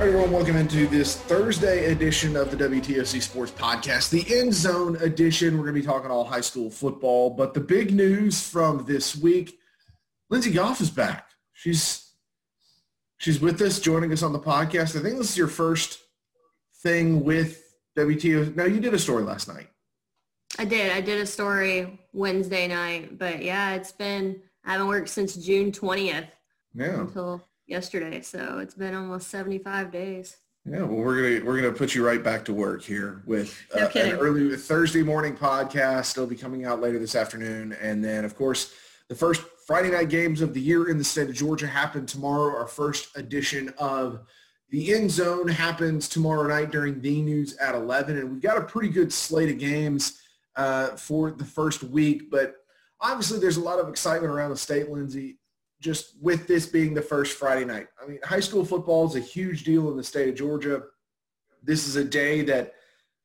everyone, welcome into this Thursday edition of the WTOC Sports Podcast, the End Zone edition. We're going to be talking all high school football, but the big news from this week, Lindsay Goff is back. She's she's with us, joining us on the podcast. I think this is your first thing with WTO. Now, you did a story last night. I did. I did a story Wednesday night, but yeah, it's been I haven't worked since June 20th. Yeah. Until yesterday, so it's been almost 75 days. Yeah, well, we're gonna we're gonna put you right back to work here with no uh, an early Thursday morning podcast. It'll be coming out later this afternoon, and then of course the first Friday night games of the year in the state of Georgia happen tomorrow. Our first edition of the End Zone happens tomorrow night during the news at 11, and we've got a pretty good slate of games uh, for the first week. But obviously, there's a lot of excitement around the state, Lindsay just with this being the first Friday night. I mean, high school football is a huge deal in the state of Georgia. This is a day that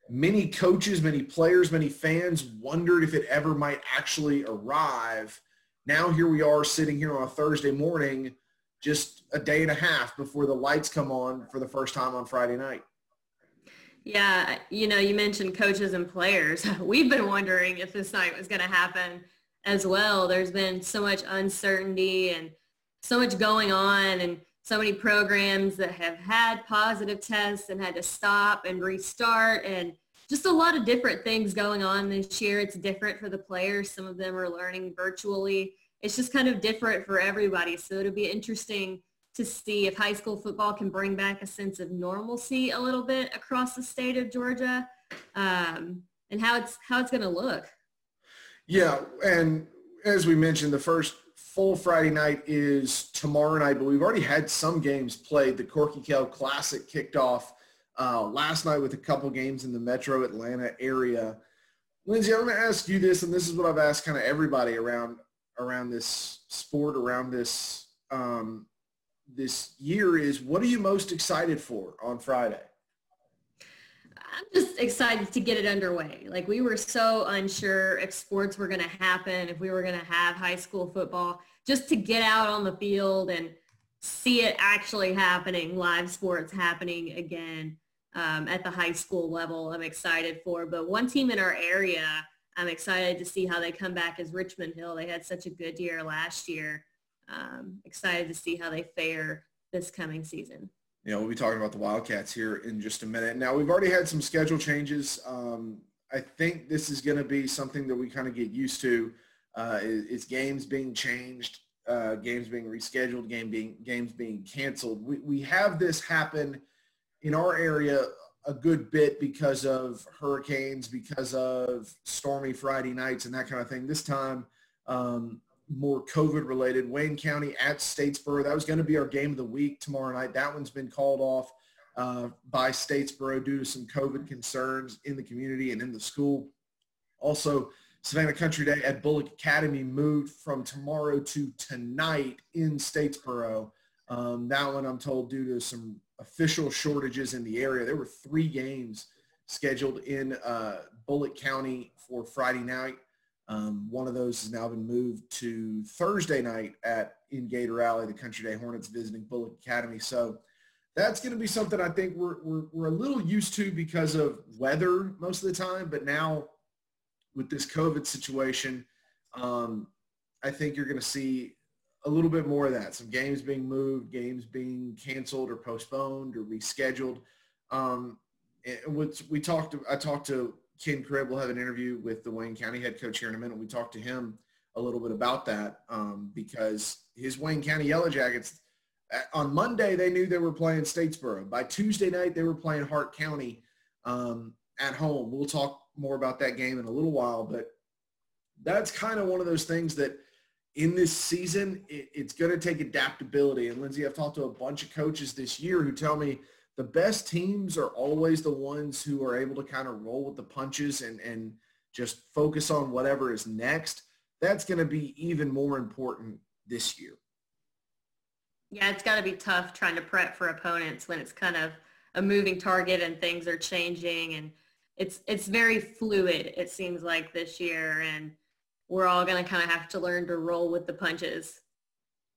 many coaches, many players, many fans wondered if it ever might actually arrive. Now here we are sitting here on a Thursday morning, just a day and a half before the lights come on for the first time on Friday night. Yeah, you know, you mentioned coaches and players. We've been wondering if this night was going to happen as well. There's been so much uncertainty and so much going on and so many programs that have had positive tests and had to stop and restart and just a lot of different things going on this year. It's different for the players. Some of them are learning virtually. It's just kind of different for everybody. So it'll be interesting to see if high school football can bring back a sense of normalcy a little bit across the state of Georgia um, and how it's how it's going to look. Yeah, and as we mentioned, the first full Friday night is tomorrow night, but we've already had some games played. The Corky Kell Classic kicked off uh, last night with a couple games in the metro Atlanta area. Lindsay, I'm going to ask you this, and this is what I've asked kind of everybody around around this sport, around this um, this year is what are you most excited for on Friday? I'm just excited to get it underway. Like we were so unsure if sports were going to happen, if we were going to have high school football, just to get out on the field and see it actually happening, live sports happening again um, at the high school level. I'm excited for. But one team in our area, I'm excited to see how they come back is Richmond Hill. They had such a good year last year. Um, excited to see how they fare this coming season you know, we'll be talking about the Wildcats here in just a minute. Now, we've already had some schedule changes. Um, I think this is going to be something that we kind of get used to. Uh, is, games being changed, uh, games being rescheduled, game being games being canceled. We, we have this happen in our area a good bit because of hurricanes, because of stormy Friday nights and that kind of thing. This time, um, more COVID related. Wayne County at Statesboro. That was going to be our game of the week tomorrow night. That one's been called off uh, by Statesboro due to some COVID concerns in the community and in the school. Also, Savannah Country Day at Bulloch Academy moved from tomorrow to tonight in Statesboro. Um, that one, I'm told, due to some official shortages in the area. There were three games scheduled in uh, Bulloch County for Friday night. Um, one of those has now been moved to Thursday night at in Gator Alley, the Country Day Hornets visiting Bulloch Academy. So that's going to be something I think we're, we're, we're a little used to because of weather most of the time. But now with this COVID situation, um, I think you're going to see a little bit more of that. Some games being moved, games being canceled or postponed or rescheduled. Um, and we talked, I talked to Ken Cribb will have an interview with the Wayne County head coach here in a minute. We talked to him a little bit about that um, because his Wayne County Yellow Jackets uh, on Monday they knew they were playing Statesboro. By Tuesday night they were playing Hart County um, at home. We'll talk more about that game in a little while, but that's kind of one of those things that in this season it, it's going to take adaptability. And Lindsay, I've talked to a bunch of coaches this year who tell me the best teams are always the ones who are able to kind of roll with the punches and, and just focus on whatever is next. That's going to be even more important this year. Yeah, it's got to be tough trying to prep for opponents when it's kind of a moving target and things are changing and it's it's very fluid it seems like this year and we're all going to kind of have to learn to roll with the punches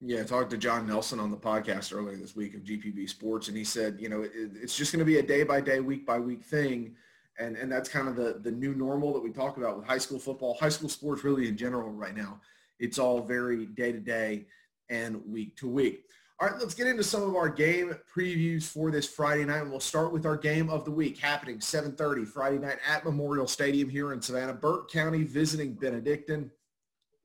Yeah, I talked to John Nelson on the podcast earlier this week of GPB Sports, and he said, you know, it, it's just going to be a day by day, week by week thing, and and that's kind of the the new normal that we talk about with high school football, high school sports, really in general right now. It's all very day to day and week to week. All right, let's get into some of our game previews for this Friday night. And we'll start with our game of the week happening 7.30 Friday night at Memorial Stadium here in Savannah. Burke County visiting Benedictine.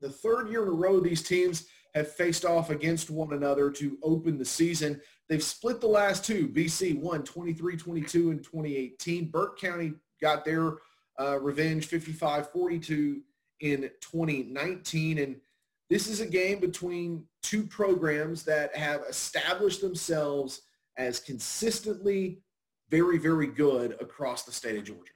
The third year in a row these teams have faced off against one another to open the season. They've split the last two. BC won 23-22 in 2018. Burke County got their uh, revenge 55-42 in 2019. And this is a game between two programs that have established themselves as consistently very, very good across the state of Georgia.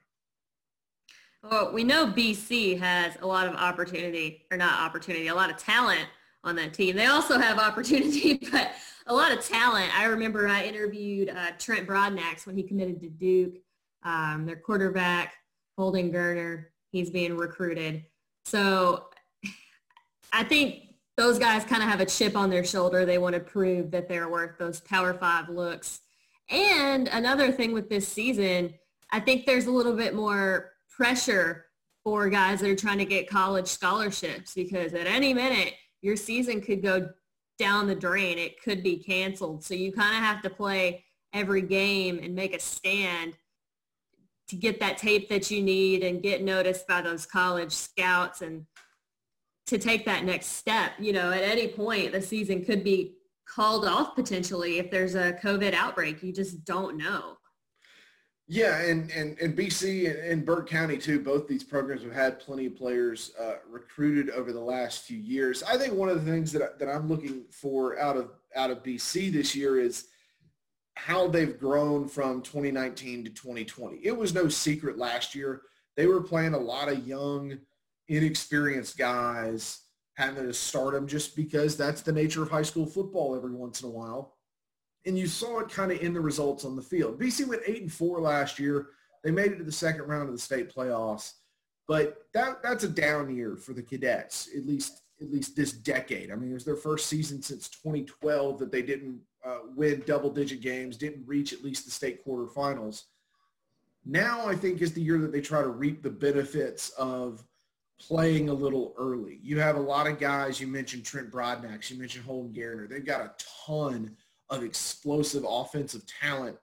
Well, we know BC has a lot of opportunity, or not opportunity, a lot of talent on that team. They also have opportunity, but a lot of talent. I remember I interviewed uh, Trent Broadnax when he committed to Duke. Um, their quarterback, Holden Geriner, he's being recruited. So I think those guys kind of have a chip on their shoulder. They want to prove that they're worth those Power Five looks. And another thing with this season, I think there's a little bit more pressure for guys that are trying to get college scholarships because at any minute your season could go down the drain. It could be canceled. So you kind of have to play every game and make a stand to get that tape that you need and get noticed by those college scouts and to take that next step. You know, at any point, the season could be called off potentially if there's a COVID outbreak. You just don't know. Yeah, and, and, and BC and, and Burke County too, both these programs have had plenty of players uh, recruited over the last few years. I think one of the things that, that I'm looking for out of out of BC this year is how they've grown from 2019 to 2020. It was no secret last year. They were playing a lot of young – inexperienced guys having to start them just because that's the nature of high school football every once in a while. And you saw it kind of in the results on the field. BC went eight and four last year. They made it to the second round of the state playoffs, but that that's a down year for the cadets, at least at least this decade. I mean, it was their first season since 2012 that they didn't uh, win double-digit games, didn't reach at least the state quarterfinals. Now I think is the year that they try to reap the benefits of – playing a little early. You have a lot of guys. You mentioned Trent Broadnax. You mentioned Holden Geriner. They've got a ton of explosive offensive talent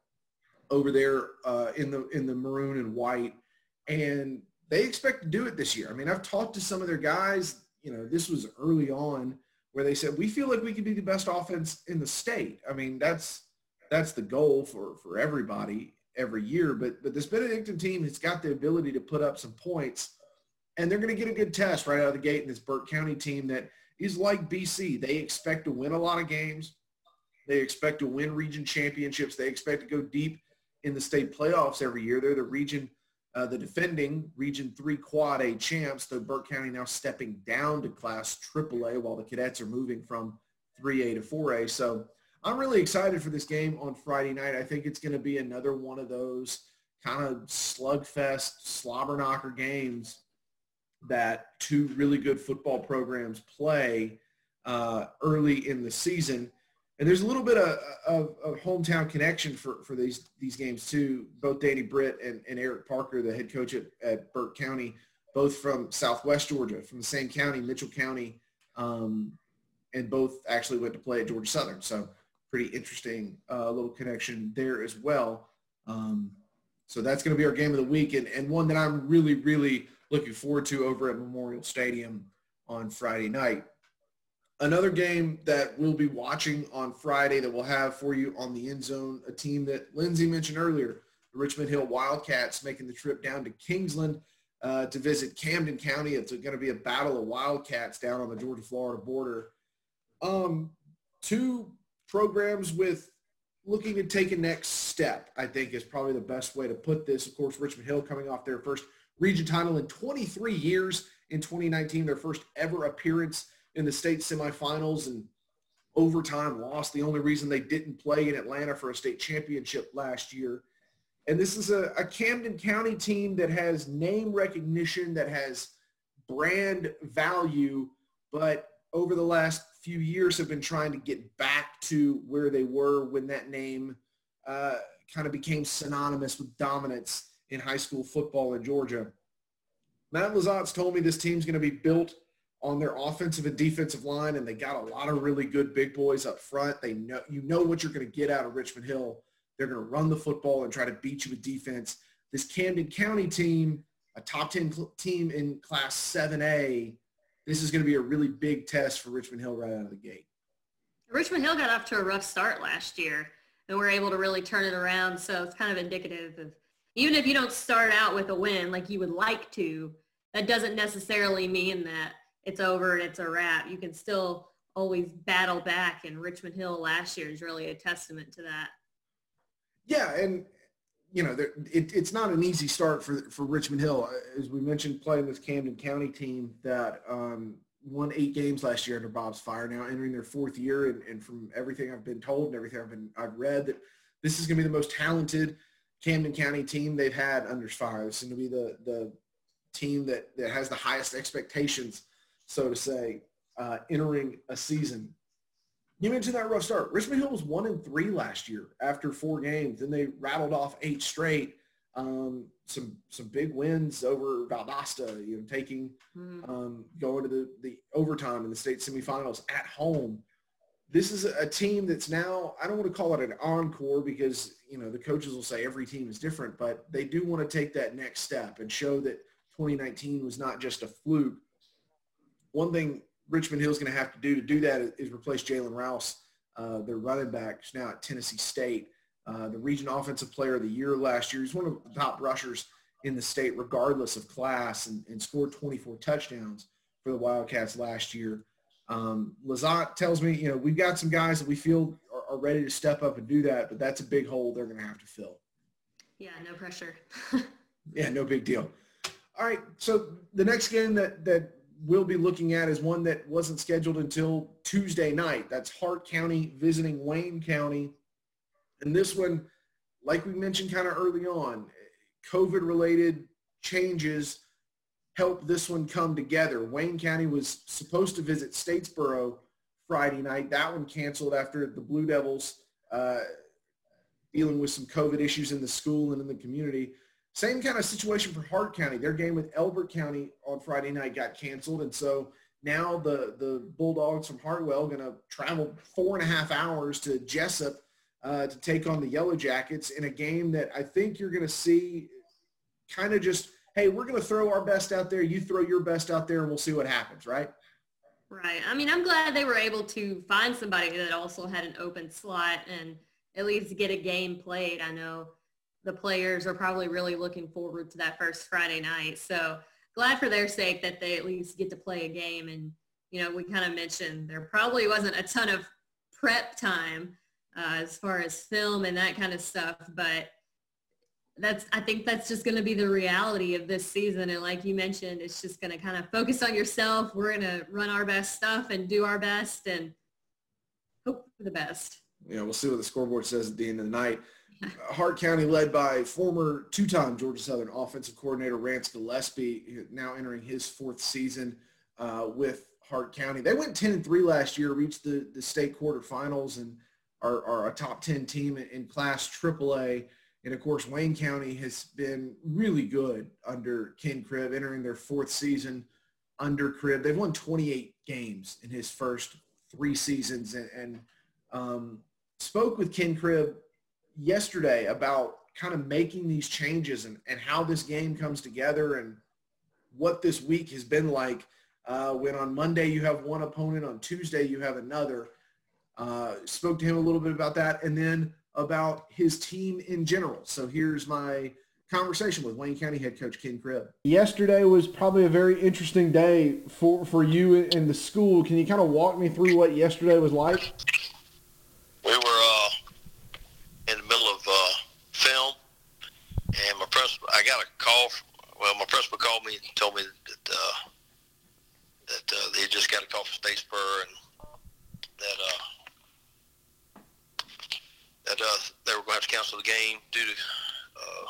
over there uh, in the in the maroon and white, and they expect to do it this year. I mean, I've talked to some of their guys. You know, this was early on where they said we feel like we could be the best offense in the state. I mean, that's that's the goal for for everybody every year. But but this Benedictine team has got the ability to put up some points and they're going to get a good test right out of the gate in this Burke County team that is like BC. They expect to win a lot of games. They expect to win region championships. They expect to go deep in the state playoffs every year. They're the region, uh, the defending Region 3 Quad A champs, though Burke County now stepping down to Class AAA while the cadets are moving from 3A to 4A. So I'm really excited for this game on Friday night. I think it's going to be another one of those kind of slugfest, slobber knocker games that two really good football programs play uh, early in the season. And there's a little bit of, of, of, hometown connection for, for these these games too. Both Danny Britt and, and Eric Parker, the head coach at, at Burke County, both from Southwest Georgia, from the same county, Mitchell County, um, and both actually went to play at Georgia Southern. So pretty interesting uh, little connection there as well. Um, so that's going to be our game of the week and, and one that I'm really, really looking forward to over at Memorial Stadium on Friday night. Another game that we'll be watching on Friday that we'll have for you on the end zone, a team that Lindsay mentioned earlier, the Richmond Hill Wildcats making the trip down to Kingsland uh, to visit Camden County. It's going to be a battle of Wildcats down on the Georgia-Florida border. Um, two programs with looking to take a next step, I think is probably the best way to put this. Of course, Richmond Hill coming off their first region title in 23 years in 2019, their first ever appearance in the state semifinals and overtime loss. The only reason they didn't play in Atlanta for a state championship last year. And this is a, a Camden County team that has name recognition, that has brand value, but over the last few years have been trying to get back to where they were when that name uh, kind of became synonymous with dominance in high school football in Georgia. Matt Lizotte's told me this team's going to be built on their offensive and defensive line, and they got a lot of really good big boys up front. They know you know what you're going to get out of Richmond Hill. They're going to run the football and try to beat you with defense. This Camden County team, a top 10 cl- team in Class 7A, this is going to be a really big test for Richmond Hill right out of the gate. Richmond Hill got off to a rough start last year, and we're able to really turn it around. So it's kind of indicative of even if you don't start out with a win like you would like to, that doesn't necessarily mean that it's over and it's a wrap. You can still always battle back, and Richmond Hill last year is really a testament to that. Yeah, and you know, it, it's not an easy start for for Richmond Hill, uh, as we mentioned, playing this Camden County team that um, won eight games last year under Bob Sphire. Now entering their fourth year, and, and from everything I've been told and everything I've been I've read, that this is going to be the most talented Camden County team they've had under Sphire. This is going to be the the team that that has the highest expectations, so to say, uh, entering a season you mentioned that rough start. Richmond Hill was one and three last year after four games. Then they rattled off eight straight. Um, some some big wins over Valdosta, you know, taking mm. um, going to the, the overtime in the state semifinals at home. This is a, a team that's now I don't want to call it an encore because you know the coaches will say every team is different, but they do want to take that next step and show that 2019 was not just a fluke. One thing Richmond Hill is going to have to do to do that is replace Jalen Rouse, uh, their running back, who's now at Tennessee State, uh, the region offensive player of the year last year. He's one of the top rushers in the state, regardless of class, and, and scored 24 touchdowns for the Wildcats last year. Um, Lizotte tells me, you know, we've got some guys that we feel are, are ready to step up and do that, but that's a big hole they're going to have to fill. Yeah, no pressure. yeah, no big deal. All right, so the next game that that we'll be looking at is one that wasn't scheduled until Tuesday night. That's Hart County visiting Wayne County. And this one, like we mentioned kind of early on, COVID-related changes helped this one come together. Wayne County was supposed to visit Statesboro Friday night. That one canceled after the Blue Devils uh, dealing with some COVID issues in the school and in the community. Same kind of situation for Hart County. Their game with Elbert County on Friday night got canceled. And so now the, the Bulldogs from Hartwell going to travel four and a half hours to Jesup uh, to take on the Yellow Jackets in a game that I think you're going to see kind of just, hey, we're going to throw our best out there. You throw your best out there and we'll see what happens, right? Right. I mean, I'm glad they were able to find somebody that also had an open slot and at least get a game played. I know the players are probably really looking forward to that first Friday night. So glad for their sake that they at least get to play a game. And, you know, we kind of mentioned there probably wasn't a ton of prep time uh, as far as film and that kind of stuff, but that's, I think that's just going to be the reality of this season. And like you mentioned, it's just going to kind of focus on yourself. We're going to run our best stuff and do our best and hope for the best. Yeah, we'll see what the scoreboard says at the end of the night. Hart County led by former two-time Georgia Southern offensive coordinator Rance Gillespie, now entering his fourth season uh, with Hart County. They went 10 and 3 last year, reached the, the state quarterfinals and are, are a top 10 team in, class AAA. And of course, Wayne County has been really good under Ken Cribb, entering their fourth season under Cribb. They've won 28 games in his first three seasons and, and um, spoke with Ken Cribb yesterday about kind of making these changes and, and how this game comes together and what this week has been like uh, when on Monday you have one opponent, on Tuesday you have another. Uh, spoke to him a little bit about that and then about his team in general. So here's my conversation with Wayne County head coach Ken Cribb. Yesterday was probably a very interesting day for, for you and the school. Can you kind of walk me through what yesterday was like? We were uh, in the middle of uh, film, and my principal, I got a call. From, well, my principal called me and told me that uh, that uh, they just got a call from Statesboro and that uh, that uh, they were going to have to cancel the game due to uh,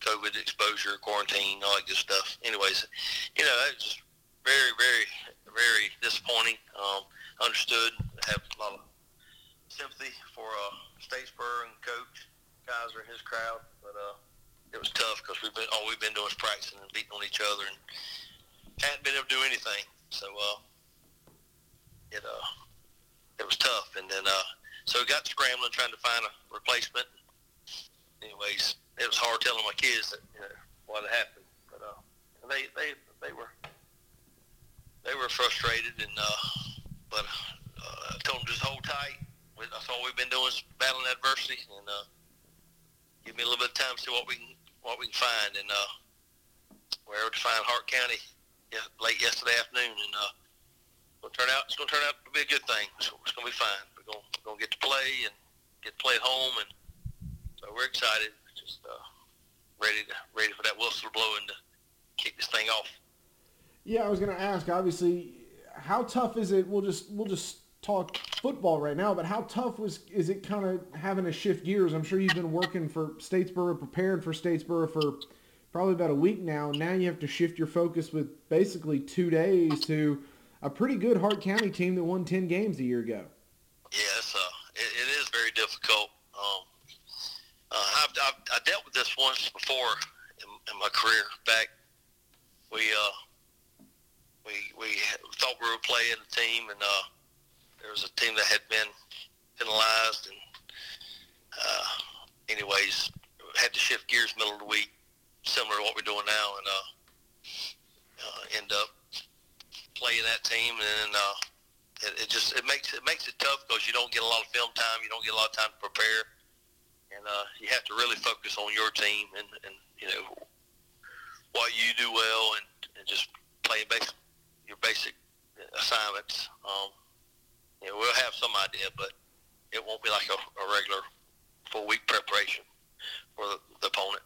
COVID exposure, quarantine, all that good stuff. Anyways, you know, it was very, very very disappointing. Um, understood, have a lot of sympathy for uh, Statesboro and Coach Kaiser and his crowd, but uh, it was tough because we've been all we've been doing is practicing and beating on each other and hadn't been able to do anything. So uh, it uh, it was tough, and then uh, so we got scrambling trying to find a replacement. Anyways, it was hard telling my kids that you know what had happened, but uh, they they they were they were frustrated, and uh, but uh, I told them just hold tight. That's all we've been doing is battling adversity, and uh, give me a little bit of time to see what we can what we can find. And uh, we're able to find Hart County yeah, late yesterday afternoon, and uh, it'll turn out it's to turn out to be a good thing. So it's to be fine. We're going we're to get to play and get to play at home, and so we're excited. Just uh, ready to ready for that whistle to blow and to kick this thing off. Yeah, I was to ask. Obviously, how tough is it? We'll just we'll just talk football right now, but how tough was is it kind of having to shift gears? I'm sure you've been working for Statesboro, preparing for Statesboro for probably about a week now. Now you have to shift your focus with basically two days to a pretty good Hart County team that won 10 games a year ago. Yes, uh, it, it is very difficult. Um, uh, I've, I've, I dealt with this once before in, in my career. Back, we uh, we we thought we were playing a team, and uh, there was a team that had been penalized, and uh, anyways, had to shift gears middle of the week, similar to what we're doing now, and uh, uh, end up playing that team, and uh, it, it just it makes it makes it tough because you don't get a lot of film time, you don't get a lot of time to prepare, and uh, you have to really focus on your team and, and you know what you do well, and, and just play basic your basic assignments. Um, know, we'll have some idea, but it won't be like a, a regular full week preparation for the, the opponent.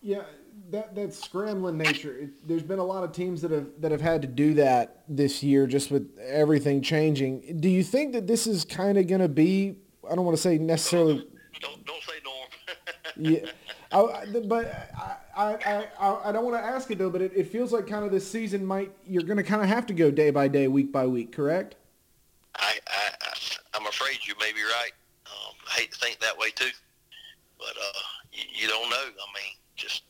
Yeah, that that scrambling nature. It, there's been a lot of teams that have that have had to do that this year, just with everything changing. Do you think that this is kind of going to be? I don't want to say necessarily. Don't don't say norm. yeah, I, but I, I, I, I don't want to ask it though. But it, it feels like kind of this season might you're going to kind of have to go day by day, week by week. Correct? I, I, I am afraid you may be right. Um, I hate to think that way too, but uh, you, you don't know. I mean, just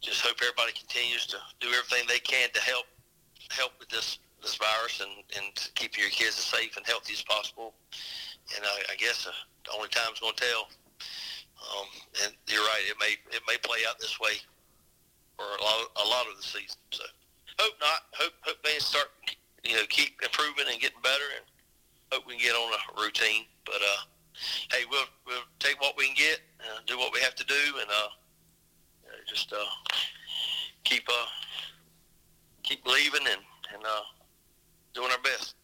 just hope everybody continues to do everything they can to help help with this this virus and and keep your kids as safe and healthy as possible. And I, I guess uh, the only time's going to tell. Um, and you're right; it may it may play out this way for a lot a lot of the season. So hope not. Hope hope things start you know keep improving and getting better, and hope we can get on a routine. But uh, hey, we'll we'll take what we can get, uh, do what we have to do, and uh, just uh, keep uh, keep believing and and uh, doing our best.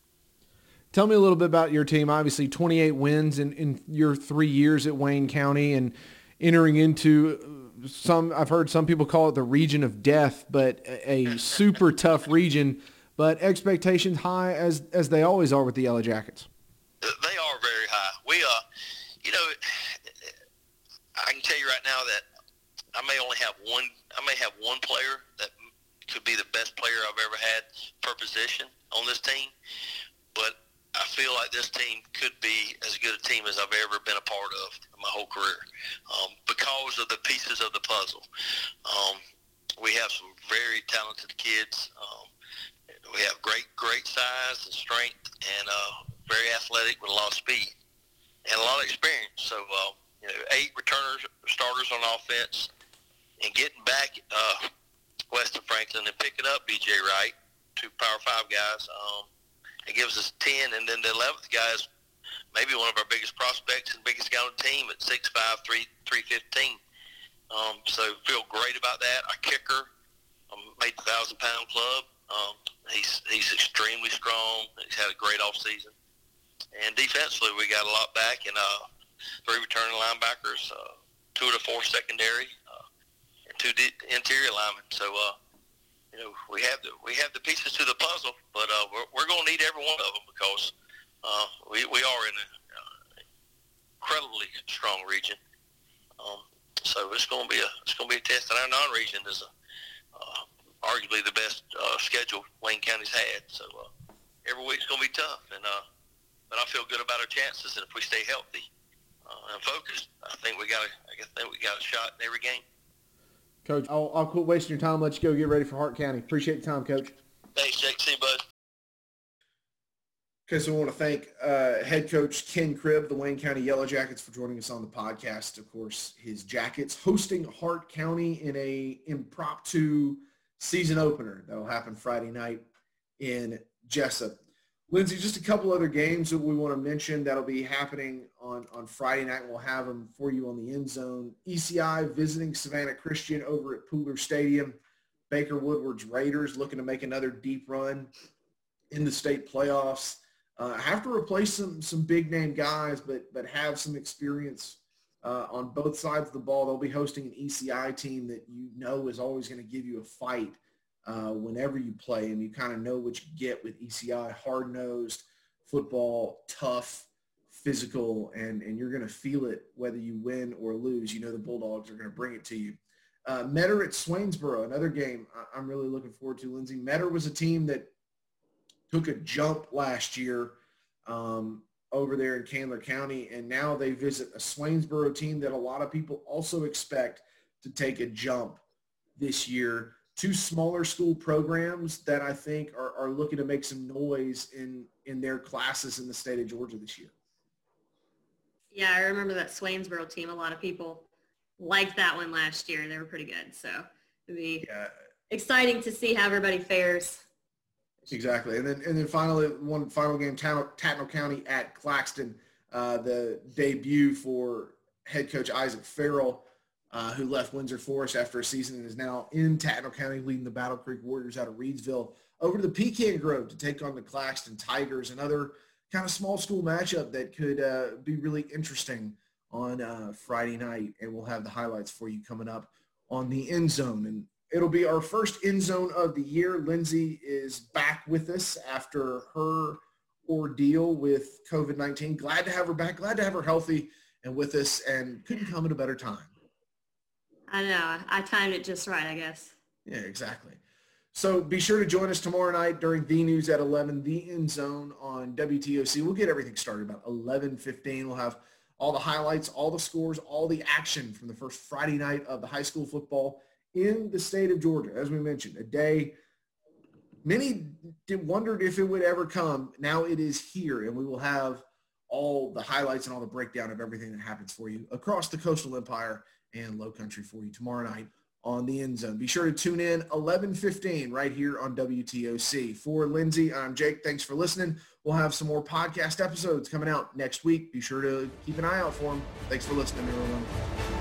Tell me a little bit about your team. Obviously, 28 wins in, in your three years at Wayne County, and entering into some. I've heard some people call it the region of death, but a super tough region. But expectations high as as they always are with the Yellow Jackets. They are very high. We uh, you know, I can tell you right now that I may only have one. I may have one player that could be the best player I've ever had per position on this team, but I feel like this team could be as good a team as I've ever been a part of in my whole career um, because of the pieces of the puzzle. Um, we have some very talented kids. Um, we have great, great size and strength, and uh, very athletic with a lot of speed and a lot of experience. So, uh, you know, eight returners, starters on offense, and getting back uh, Weston Franklin and picking up B.J. Wright, two Power Five guys, um, it gives us 10. And then the 11th guy is maybe one of our biggest prospects and biggest guy on the team at 6'5", 3, 315. Um, so feel great about that. Our kicker um, made the 1,000-pound club. Um, he's, he's extremely strong. He's had a great off season. And defensively, we got a lot back and uh, three returning linebackers, uh, two of the four secondary, and two interior linemen. So, uh, you know, we have the we have the pieces to the puzzle, but uh, we're, we're going to need every one of them because uh, we we are in an uh, incredibly strong region. Um, so it's going to be a it's going to be a test, and our non-region is a, uh, arguably the best uh, schedule Wayne County's had. So uh, every week's going to be tough, and uh, but I feel good about our chances. And if we stay healthy uh, and focused, I think we got a, I think we got a shot in every game. Coach, I'll, I'll quit wasting your time. Let you go get ready for Hart County. Appreciate the time, Coach. Thanks, Jake. See you, bud. Okay, so we want to thank uh, head coach Ken Cribb, the Wayne County Yellow Jackets, for joining us on the podcast. Of course, his Jackets hosting Hart County in a impromptu season opener that will happen Friday night in Jesup. Lindsay, just a couple other games that we want to mention that'll be happening on, on Friday night. We'll have them for you on the end zone. ECI visiting Savannah Christian over at Pooler Stadium. Baker Woodward's Raiders looking to make another deep run in the state playoffs. Uh, have to replace some some big name guys, but but have some experience uh, on both sides of the ball. They'll be hosting an ECI team that you know is always going to give you a fight uh, whenever you play, and you kind of know what you get with ECI: hard nosed football, tough, physical, and and you're going to feel it whether you win or lose. You know the Bulldogs are going to bring it to you. Uh, Metter at Swainsboro, another game I- I'm really looking forward to. Lindsay Metter was a team that took a jump last year um, over there in Candler County, and now they visit a Swainsboro team that a lot of people also expect to take a jump this year. Two smaller school programs that I think are, are looking to make some noise in, in their classes in the state of Georgia this year. Yeah, I remember that Swainsboro team. A lot of people liked that one last year. They were pretty good. So it'd be yeah. exciting to see how everybody fares Exactly, and then and then finally one final game, Tattnall County at Claxton, uh, the debut for head coach Isaac Farrell, uh, who left Windsor Forest after a season and is now in Tattnall County, leading the Battle Creek Warriors out of Reidsville over to the Pecan Grove to take on the Claxton Tigers, another kind of small school matchup that could uh, be really interesting on uh, Friday night, and we'll have the highlights for you coming up on the end zone. And It'll be our first end zone of the year. Lindsay is back with us after her ordeal with COVID-19. Glad to have her back. Glad to have her healthy and with us and couldn't come at a better time. I know. I timed it just right, I guess. Yeah, exactly. So be sure to join us tomorrow night during the news at 11, the end zone on WTOC. We'll get everything started about 11:15. We'll have all the highlights, all the scores, all the action from the first Friday night of the high school football in the state of Georgia, as we mentioned, a day many wondered if it would ever come. Now it is here, and we will have all the highlights and all the breakdown of everything that happens for you across the coastal empire and low country for you tomorrow night on the end zone. Be sure to tune in 11:15 right here on WTOC. For Lindsay, I'm Jake. Thanks for listening. We'll have some more podcast episodes coming out next week. Be sure to keep an eye out for them. Thanks for listening, everyone.